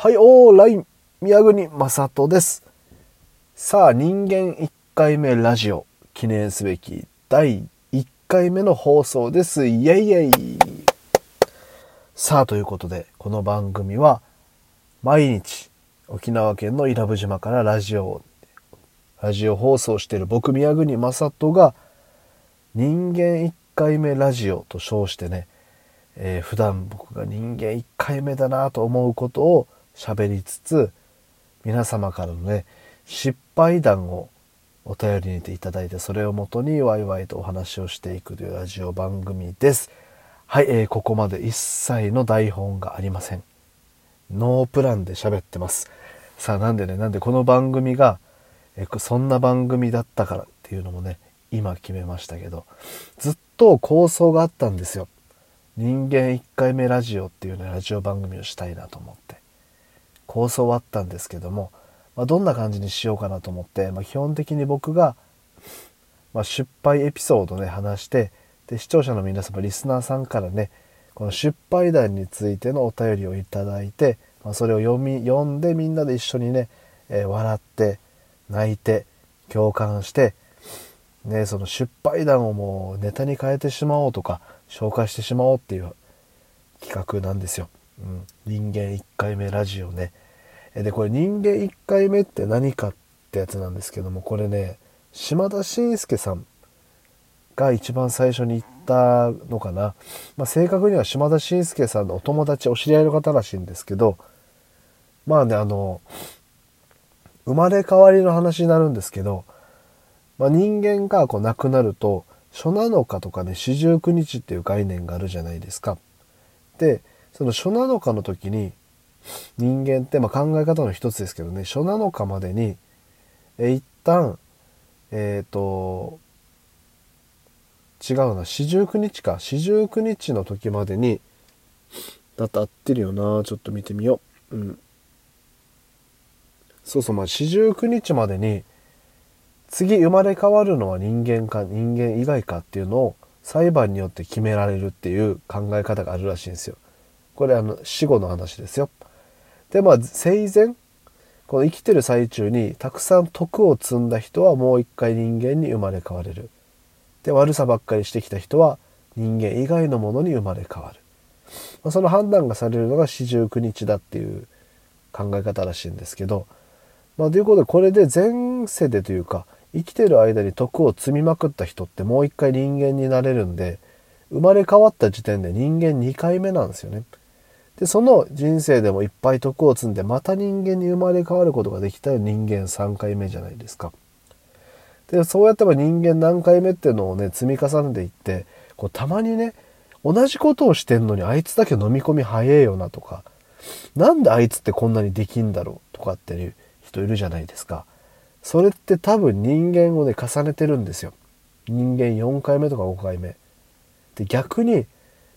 はい、オーライ宮国正人です。さあ、人間1回目ラジオ、記念すべき第1回目の放送です。イェイイェイさあ、ということで、この番組は、毎日、沖縄県の伊良部島からラジオを、ラジオ放送している僕宮国正人が、人間1回目ラジオと称してね、えー普段僕が人間1回目だなと思うことを喋りつつ皆様からのね失敗談をお便りにていただいてそれをもとにワイワイとお話をしていくというラジオ番組です。はい、えーここまで一切の台本がありません。ノープランで喋ってます。さあなんでねなんでこの番組がえーそんな番組だったからっていうのもね今決めましたけどずっと構想があったんですよ。人間1回目ラジオっていうねラジオ番組をしたいなと思って。構想はあったんですけども、まあ、どんな感じにしようかなと思って、まあ、基本的に僕が、まあ、失敗エピソードね話してで視聴者の皆様リスナーさんからねこの失敗談についてのお便りをいただいて、まあ、それを読み読んでみんなで一緒にね、えー笑って泣いて共感してね、その失敗談をもうネタに変えてしまおうとか紹介してしまおうっていう企画なんですよ。うん、人間1回目ラジオね。でこれ人間1回目って何かってやつなんですけどもこれね島田紳介さんが一番最初に言ったのかな、まあ、正確には島田紳介さんのお友達お知り合いの方らしいんですけどまあねあの生まれ変わりの話になるんですけどまあ、人間がこう亡くなると初七日とかね四十九日っていう概念があるじゃないですか。でその初七日の時に人間って、まあ、考え方の一つですけどね初七日までにえ一旦えっ、と違うな四十九日か四十九日の時までにだって合ってるよなちょっと見てみよう。うん、そうそうまあ四十九日までに次生まれ変わるのは人間か人間以外かっていうのを裁判によって決められるっていう考え方があるらしいんですよ。これあの死後の話ですよ。でまあ生前この生きてる最中にたくさん徳を積んだ人はもう一回人間に生まれ変われる。で悪さばっかりしてきた人は人間以外のものに生まれ変わる。まあ、その判断がされるのが四十九日だっていう考え方らしいんですけど、まあ、ということでこれで前世でというか生きてる間に徳を積みまくった人ってもう一回人間になれるんで生まれ変わった時点で人間2回目なんですよね。でその人生でもいっぱい徳を積んでまた人間に生まれ変わることができたら人間3回目じゃないですか。でそうやってば人間何回目っていうのをね積み重ねていってこうたまにね同じことをしてんのにあいつだけ飲み込み早えよなとかなんであいつってこんなにできんだろうとかっていう人いるじゃないですか。それって多分人間をね重ねてるんですよ人間4回目とか5回目で逆に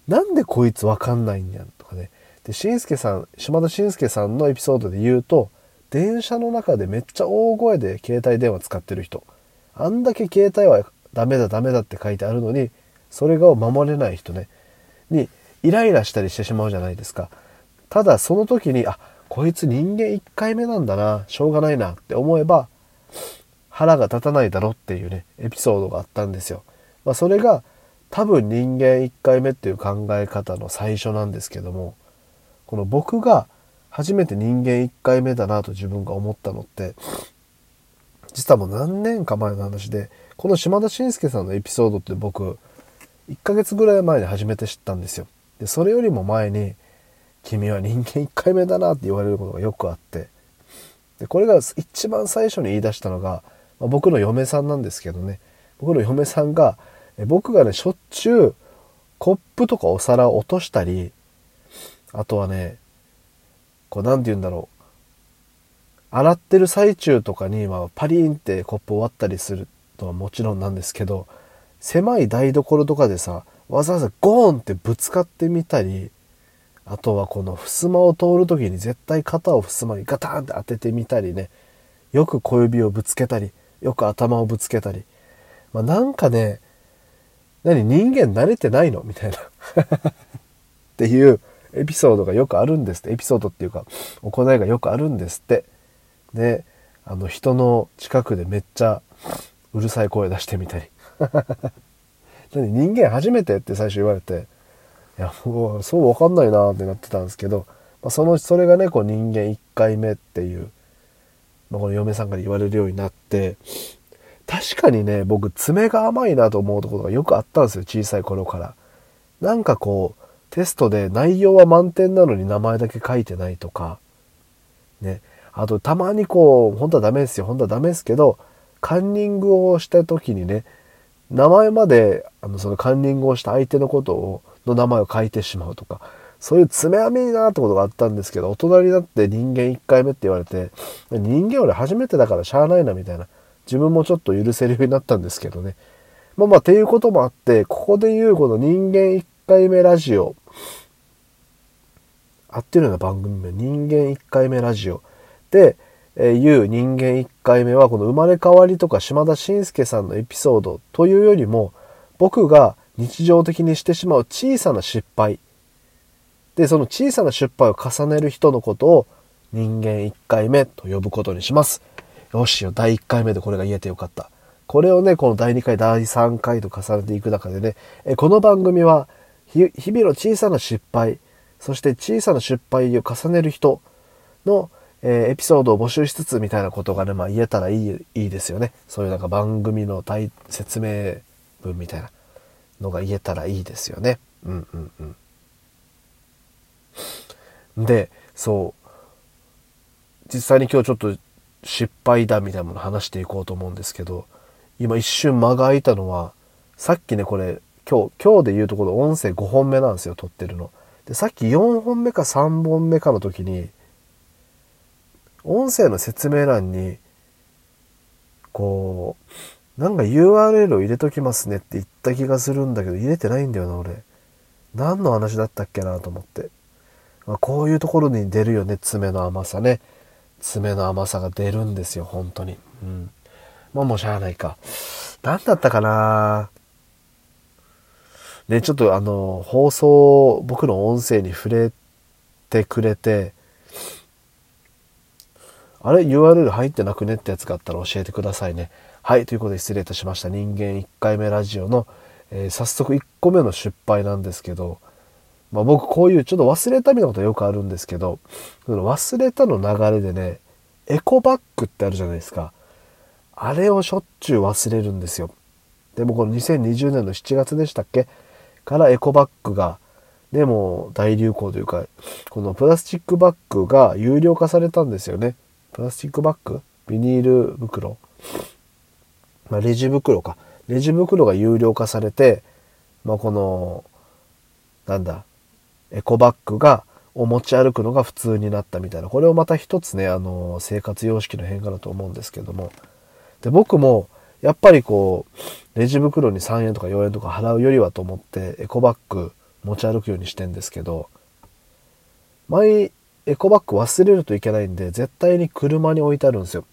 なんでこいつわかんないんやんとかねでしんすけさん島田紳介さんのエピソードで言うと電車の中でめっちゃ大声で携帯電話使ってる人。あんだけ携帯はダメだダメだって書いてあるのにそれが守れない人ね。にイライラしたりしてしまうじゃないですか。ただその時にあこいつ人間1回目なんだなしょうがないなって思えば腹が立たないだろっていうねエピソードがあったんですよ。まあ、それが多分人間1回目っていう考え方の最初なんですけどもこの僕が初めて人間1回目だなと自分が思ったのって実はもう何年か前の話でこの島田紳介さんのエピソードって僕1ヶ月ぐらい前に初めて知ったんですよ。でそれよりも前に「君は人間1回目だな」って言われることがよくあってでこれが一番最初に言い出したのが、まあ、僕の嫁さんなんですけどね僕の嫁さんが僕がねしょっちゅうコップとかお皿を落としたりあとはねこう何て言うんだろう。洗ってる最中とかに、まあ、パリーンってコップを割ったりするのはもちろんなんですけど狭い台所とかでさわざわざゴーンってぶつかってみたりあとはこの襖を通る時に絶対肩を襖にガタンって当ててみたりね。よく小指をぶつけたりよく頭をぶつけたり、まあ、なんかね何人間慣れてないの？みたいな。っていうエピソードがよくあるんですって。エピソードっていうか、行いがよくあるんですって。で、あの、人の近くでめっちゃうるさい声出してみたり。人間初めてって最初言われて、いや、もう、そうわかんないなってなってたんですけど、まあ、その、それがね、こう人間1回目っていう、まあ、この嫁さんから言われるようになって、確かにね、僕、爪が甘いなと思うところがよくあったんですよ、小さい頃から。なんかこう、テストで内容は満点なのに名前だけ書いてないとか、ね。あと、たまにこう、本当はダメですよ、本当はダメですけど、カンニングをした時にね、名前まで、あの、そのカンニングをした相手のことを、の名前を書いてしまうとか、そういう爪編みなってことがあったんですけど、大人になって人間1回目って言われて、人間俺初めてだからしゃあないなみたいな、自分もちょっと許せるようになったんですけどね。まあまあ、っていうこともあって、ここで言うこの人間1回目ラジオ、合ってるような番組名、人間1回目ラジオで、えー、言う人間1回目は、この生まれ変わりとか島田紳介さんのエピソードというよりも、僕が日常的にしてしまう小さな失敗。で、その小さな失敗を重ねる人のことを人間1回目と呼ぶことにします。よしよ、第1回目でこれが言えてよかった。これをね、この第2回、第3回と重ねていく中でね、えこの番組は日々の小さな失敗、そして小さな失敗を重ねる人の、えー、エピソードを募集しつつみたいなことがね、まあ言えたらいい、いいですよね。そういうなんか番組の説明文みたいなのが言えたらいいですよね。うんうんうん。で、そう。実際に今日ちょっと失敗だみたいなもの話していこうと思うんですけど、今一瞬間が空いたのは、さっきね、これ、今日、今日で言うところ音声5本目なんですよ、撮ってるの。で、さっき4本目か3本目かの時に、音声の説明欄に、こう、なんか URL を入れときますねって言った気がするんだけど、入れてないんだよな、俺。何の話だったっけなと思って。まあ、こういうところに出るよね、爪の甘さね。爪の甘さが出るんですよ、本当に。うん。まあもうしゃあないか。何だったかなで、ちょっとあの、放送、僕の音声に触れてくれて、あれ ?URL 入ってなくねってやつがあったら教えてくださいね。はい、ということで失礼いたしました。人間1回目ラジオの、えー、早速1個目の失敗なんですけど、まあ、僕こういうちょっと忘れたみたいなことよくあるんですけど、その忘れたの流れでね、エコバッグってあるじゃないですか。あれをしょっちゅう忘れるんですよ。でもこの2020年の7月でしたっけ？からエコバッグが、でも大流行というか、このプラスチックバッグが有料化されたんですよね。プラスチックバッグ？ビニール袋まあ、レジ袋か。レジ袋が有料化されて、まあ、この、なんだ、エコバッグがを持ち歩くのが普通になったみたいな。これをまた一つね、あの、生活様式の変化だと思うんですけども。で、僕も、やっぱりこう、レジ袋に3円とか4円とか払うよりはと思って、エコバッグ持ち歩くようにしてんですけど、前、エコバッグ忘れるといけないんで、絶対に車に置いてあるんですよ。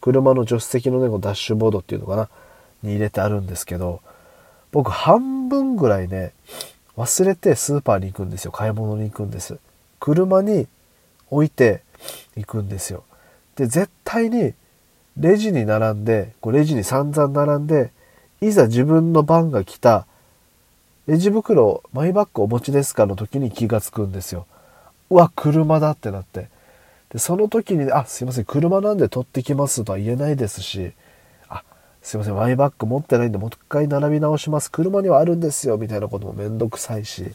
車の助手席のね、ダッシュボードっていうのかなに入れてあるんですけど、僕半分ぐらいね、忘れてスーパーに行くんですよ。買い物に行くんです。車に置いて行くんですよ。で、絶対にレジに並んで、こうレジに散々並んで、いざ自分の番が来た、レジ袋、マイバッグお持ちですかの時に気がつくんですよ。うわ、車だってなって。で、その時に、あ、すいません、車なんで取ってきますとは言えないですし、あ、すいません、マイバッグ持ってないんで、もう一回並び直します。車にはあるんですよ、みたいなこともめんどくさいし。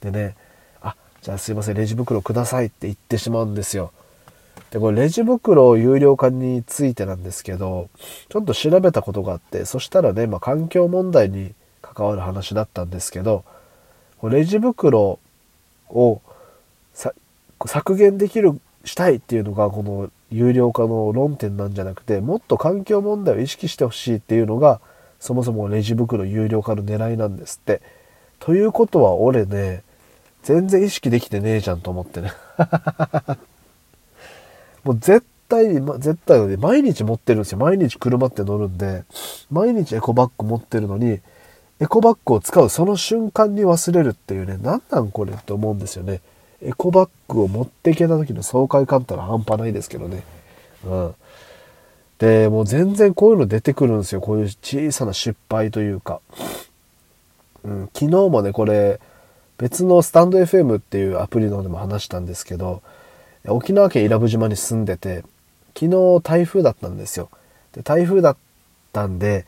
でね、あ、じゃあすいません、レジ袋くださいって言ってしまうんですよ。で、これレジ袋有料化についてなんですけど、ちょっと調べたことがあって、そしたらね、まあ環境問題に関わる話だったんですけど、レジ袋を削減できるしたいっていうのがこの有料化の論点なんじゃなくてもっと環境問題を意識してほしいっていうのがそもそもレジ袋有料化の狙いなんですって。ということは俺ね全然意識できてねえじゃんと思ってね もう絶対に、ま絶対毎日持ってるんですよ。毎日車って乗るんで、毎日エコバッグ持ってるのに、エコバッグを使うその瞬間に忘れるっていうね、なんなんこれって思うんですよね。エコバッグを持っていけた時の爽快感ったら半端ないですけどね。うん。で、もう全然こういうの出てくるんですよ。こういう小さな失敗というか。うん、昨日もね、これ、別のスタンド FM っていうアプリの方でも話したんですけど、沖縄県伊良部島に住んでて、昨日台風だったんですよ。で台風だったんで、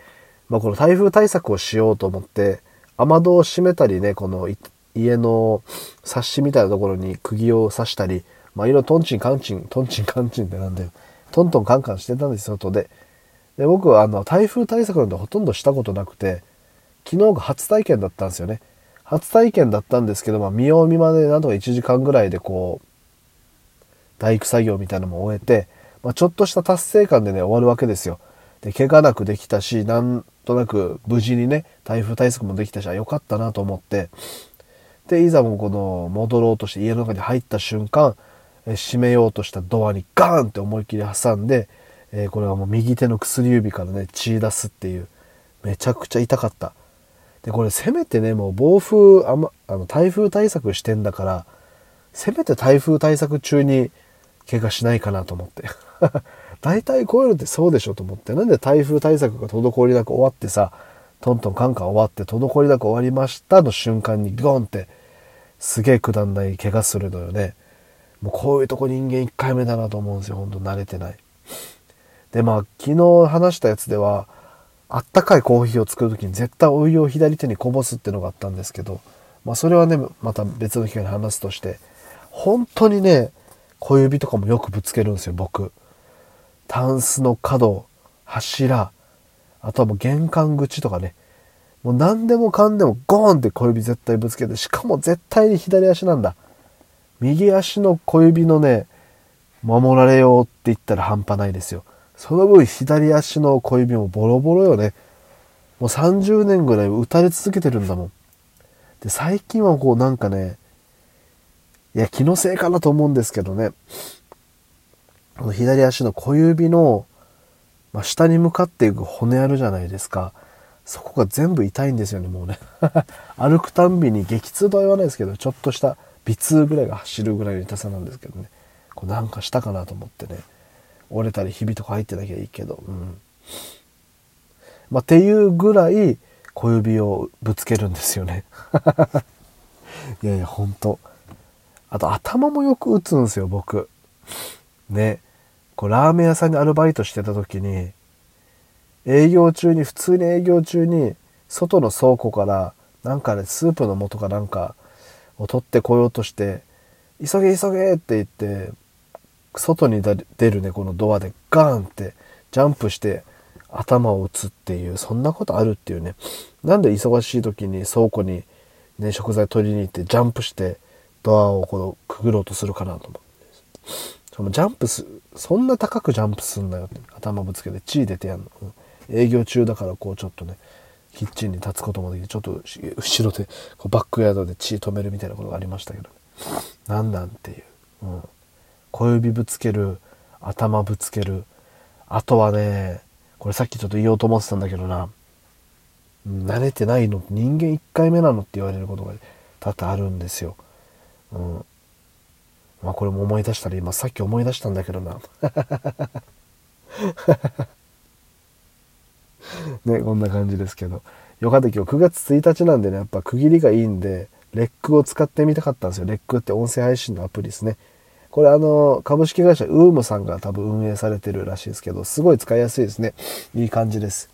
まあ、この台風対策をしようと思って、雨戸を閉めたりね、この家の冊子みたいなところに釘を刺したり、まあ、いろいろトンチンカンチン、トンチンカンチンってなんだよ。トントンカンカンしてたんですよ、外で。で、僕はあの、台風対策なんてほとんどしたことなくて、昨日が初体験だったんですよね。初体験だったんですけど、まあ、見よう見まねでなんとか1時間ぐらいでこう、大工作業みたいなのも終えて、まあ、ちょっとした達成感でね、終わるわけですよ。で、怪我なくできたし、なんとなく無事にね、台風対策もできたし、あ、よかったなと思って、で、いざもこの、戻ろうとして家の中に入った瞬間、え閉めようとしたドアにガーンって思いっきり挟んで、えー、これはもう右手の薬指からね、血出すっていう、めちゃくちゃ痛かった。で、これせめてね、もう暴風、あま、あの、台風対策してんだから、せめて台風対策中に怪我しないかなと思って。大体こういうのってそうでしょと思って。なんで台風対策が滞りなく終わってさ、トントンカンカン終わって滞りなく終わりましたの瞬間にゴンってすげえくだんない怪我するのよね。もうこういうとこ人間1回目だなと思うんですよ。ほんと慣れてない。で、まあ昨日話したやつでは、あったかいコーヒーを作る時に絶対お湯を左手にこぼすってのがあったんですけど、まあそれはね、また別の機会に話すとして、本当にね、小指とかもよくぶつけるんですよ、僕。タンスの角、柱、あとはもう玄関口とかね。もう何でもかんでもゴーンって小指絶対ぶつけて、しかも絶対に左足なんだ。右足の小指のね、守られようって言ったら半端ないですよ。その分左足の小指もボロボロよね。もう30年ぐらい打たれ続けてるんだもん。で、最近はこうなんかね、いや、気のせいかなと思うんですけどね。この左足の小指の、まあ、下に向かっていく骨あるじゃないですか。そこが全部痛いんですよね、もうね。歩くたんびに激痛とは言わないですけど、ちょっとした微痛ぐらいが走るぐらいの痛さなんですけどね。こうなんかしたかなと思ってね。折れたりひびとか入ってなきゃいいけど。うん。まあ、っていうぐらい小指をぶつけるんですよね。いやいや、ほんと。あと頭もよく打つんですよ、僕。ね。こう、ラーメン屋さんにアルバイトしてた時に、営業中に、普通に営業中に、外の倉庫から、なんかね、スープの素かなんかを取ってこようとして、急げ急げって言って、外に出るね、このドアでガーンってジャンプして頭を打つっていう、そんなことあるっていうね。なんで忙しい時に倉庫にね、食材取りに行ってジャンプしてドアをこのくぐろうとするかなと思って。そのジャンプす、そんな高くジャンプすんなよって。頭ぶつけて血出てやんの。営業中だからこうちょっとね、キッチンに立つこともできて、ちょっと後ろでこうバックヤードで血止めるみたいなことがありましたけどね。なんなんていう。うん。小指ぶつける、頭ぶつける。あとはね、これさっきちょっと言おうと思ってたんだけどな。慣れてないの人間1回目なのって言われることが多々あるんですよ。うん。まあこれも思い出したら今さっき思い出したんだけどな。ね、こんな感じですけど。よかった今日9月1日なんでね、やっぱ区切りがいいんで、レックを使ってみたかったんですよ。レックって音声配信のアプリですね。これあの、株式会社ウームさんが多分運営されてるらしいですけど、すごい使いやすいですね。いい感じです。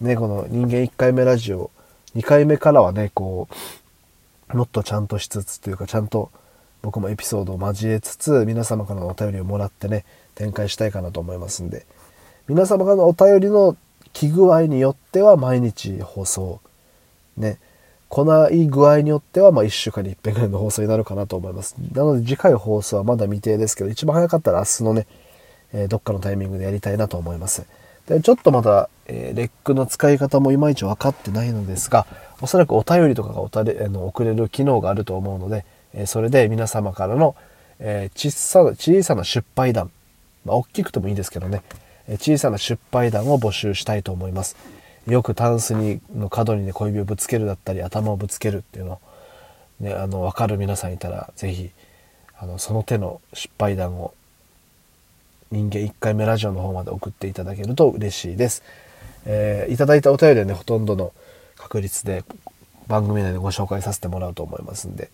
ね、この人間1回目ラジオ、2回目からはね、こう、もっとちゃんとしつつというか、ちゃんと僕もエピソードを交えつつ、皆様からのお便りをもらってね、展開したいかなと思いますんで、皆様からのお便りの気具合によっては毎日放送、ね、来ない具合によっては、まあ、1週間に1遍ぐらいの放送になるかなと思います。なので、次回放送はまだ未定ですけど、一番早かったら明日のね、えー、どっかのタイミングでやりたいなと思います。で、ちょっとまだ、えー、レックの使い方もいまいち分かってないのですが、おそらくお便りとかがおたれあの送れる機能があると思うので、え、それで皆様からの、え小さな、小さな失敗談、まあ、大きくてもいいですけどね、え小さな失敗談を募集したいと思います。よくタンスにの角にね小指をぶつけるだったり頭をぶつけるっていうのねあの分かる皆さんいたら是非あのその手の失敗談を人間1回目ラジオの方まで送っていただけると嬉しいです。えー、いただいたお便りはねほとんどの確率で番組内でご紹介させてもらうと思いますんで、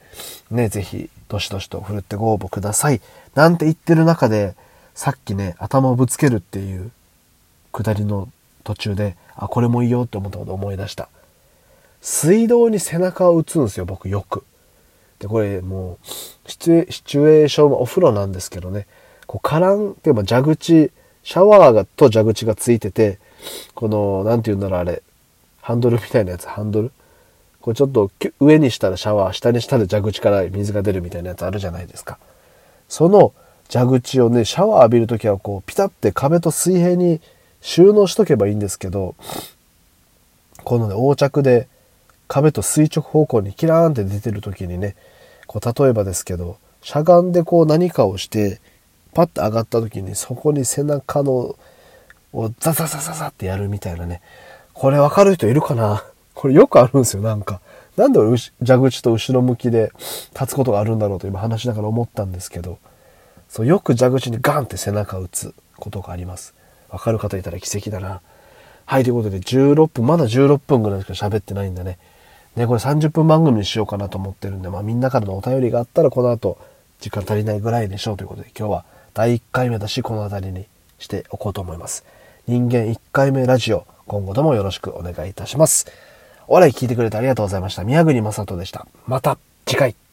ね、ぜひ、どしどしと振るってご応募ください。なんて言ってる中で、さっきね、頭をぶつけるっていう下りの途中で、あ、これもいいよって思ったことを思い出した。水道に背中を打つんですよ、僕よく。で、これもう、シチュエーションはお風呂なんですけどね、こう、カランっていうか蛇口、シャワーがと蛇口がついてて、この、なんて言うんだろう、あれ、ハンドルみたいなやつ、ハンドル？これちょっと上にしたらシャワー、下にしたら蛇口から水が出るみたいなやつあるじゃないですか。その蛇口をね、シャワー浴びるときはこう、ピタって壁と水平に収納しとけばいいんですけど、このね、横着で壁と垂直方向にキラーンって出てる時にね、こう、例えばですけど、しゃがんでこう何かをして、パッと上がった時にそこに背中のをザザザザザってやるみたいなね。これわかる人いるかな？これよくあるんですよ、なんか。なんで俺、蛇口と後ろ向きで立つことがあるんだろうと今話しながら思ったんですけど、そう、よく蛇口にガンって背中を打つことがあります。わかる方いたら奇跡だな。はい、ということで16分、まだ16分ぐらいしか喋ってないんだね。ね、これ30分番組にしようかなと思ってるんで、まあみんなからのお便りがあったらこの後時間足りないぐらいでしょうということで今日は第1回目だしこの辺りにしておこうと思います。人間1回目ラジオ、今後ともよろしくお願いいたします。お笑い聞いてくれてありがとうございました。宮国正人でした。また次回。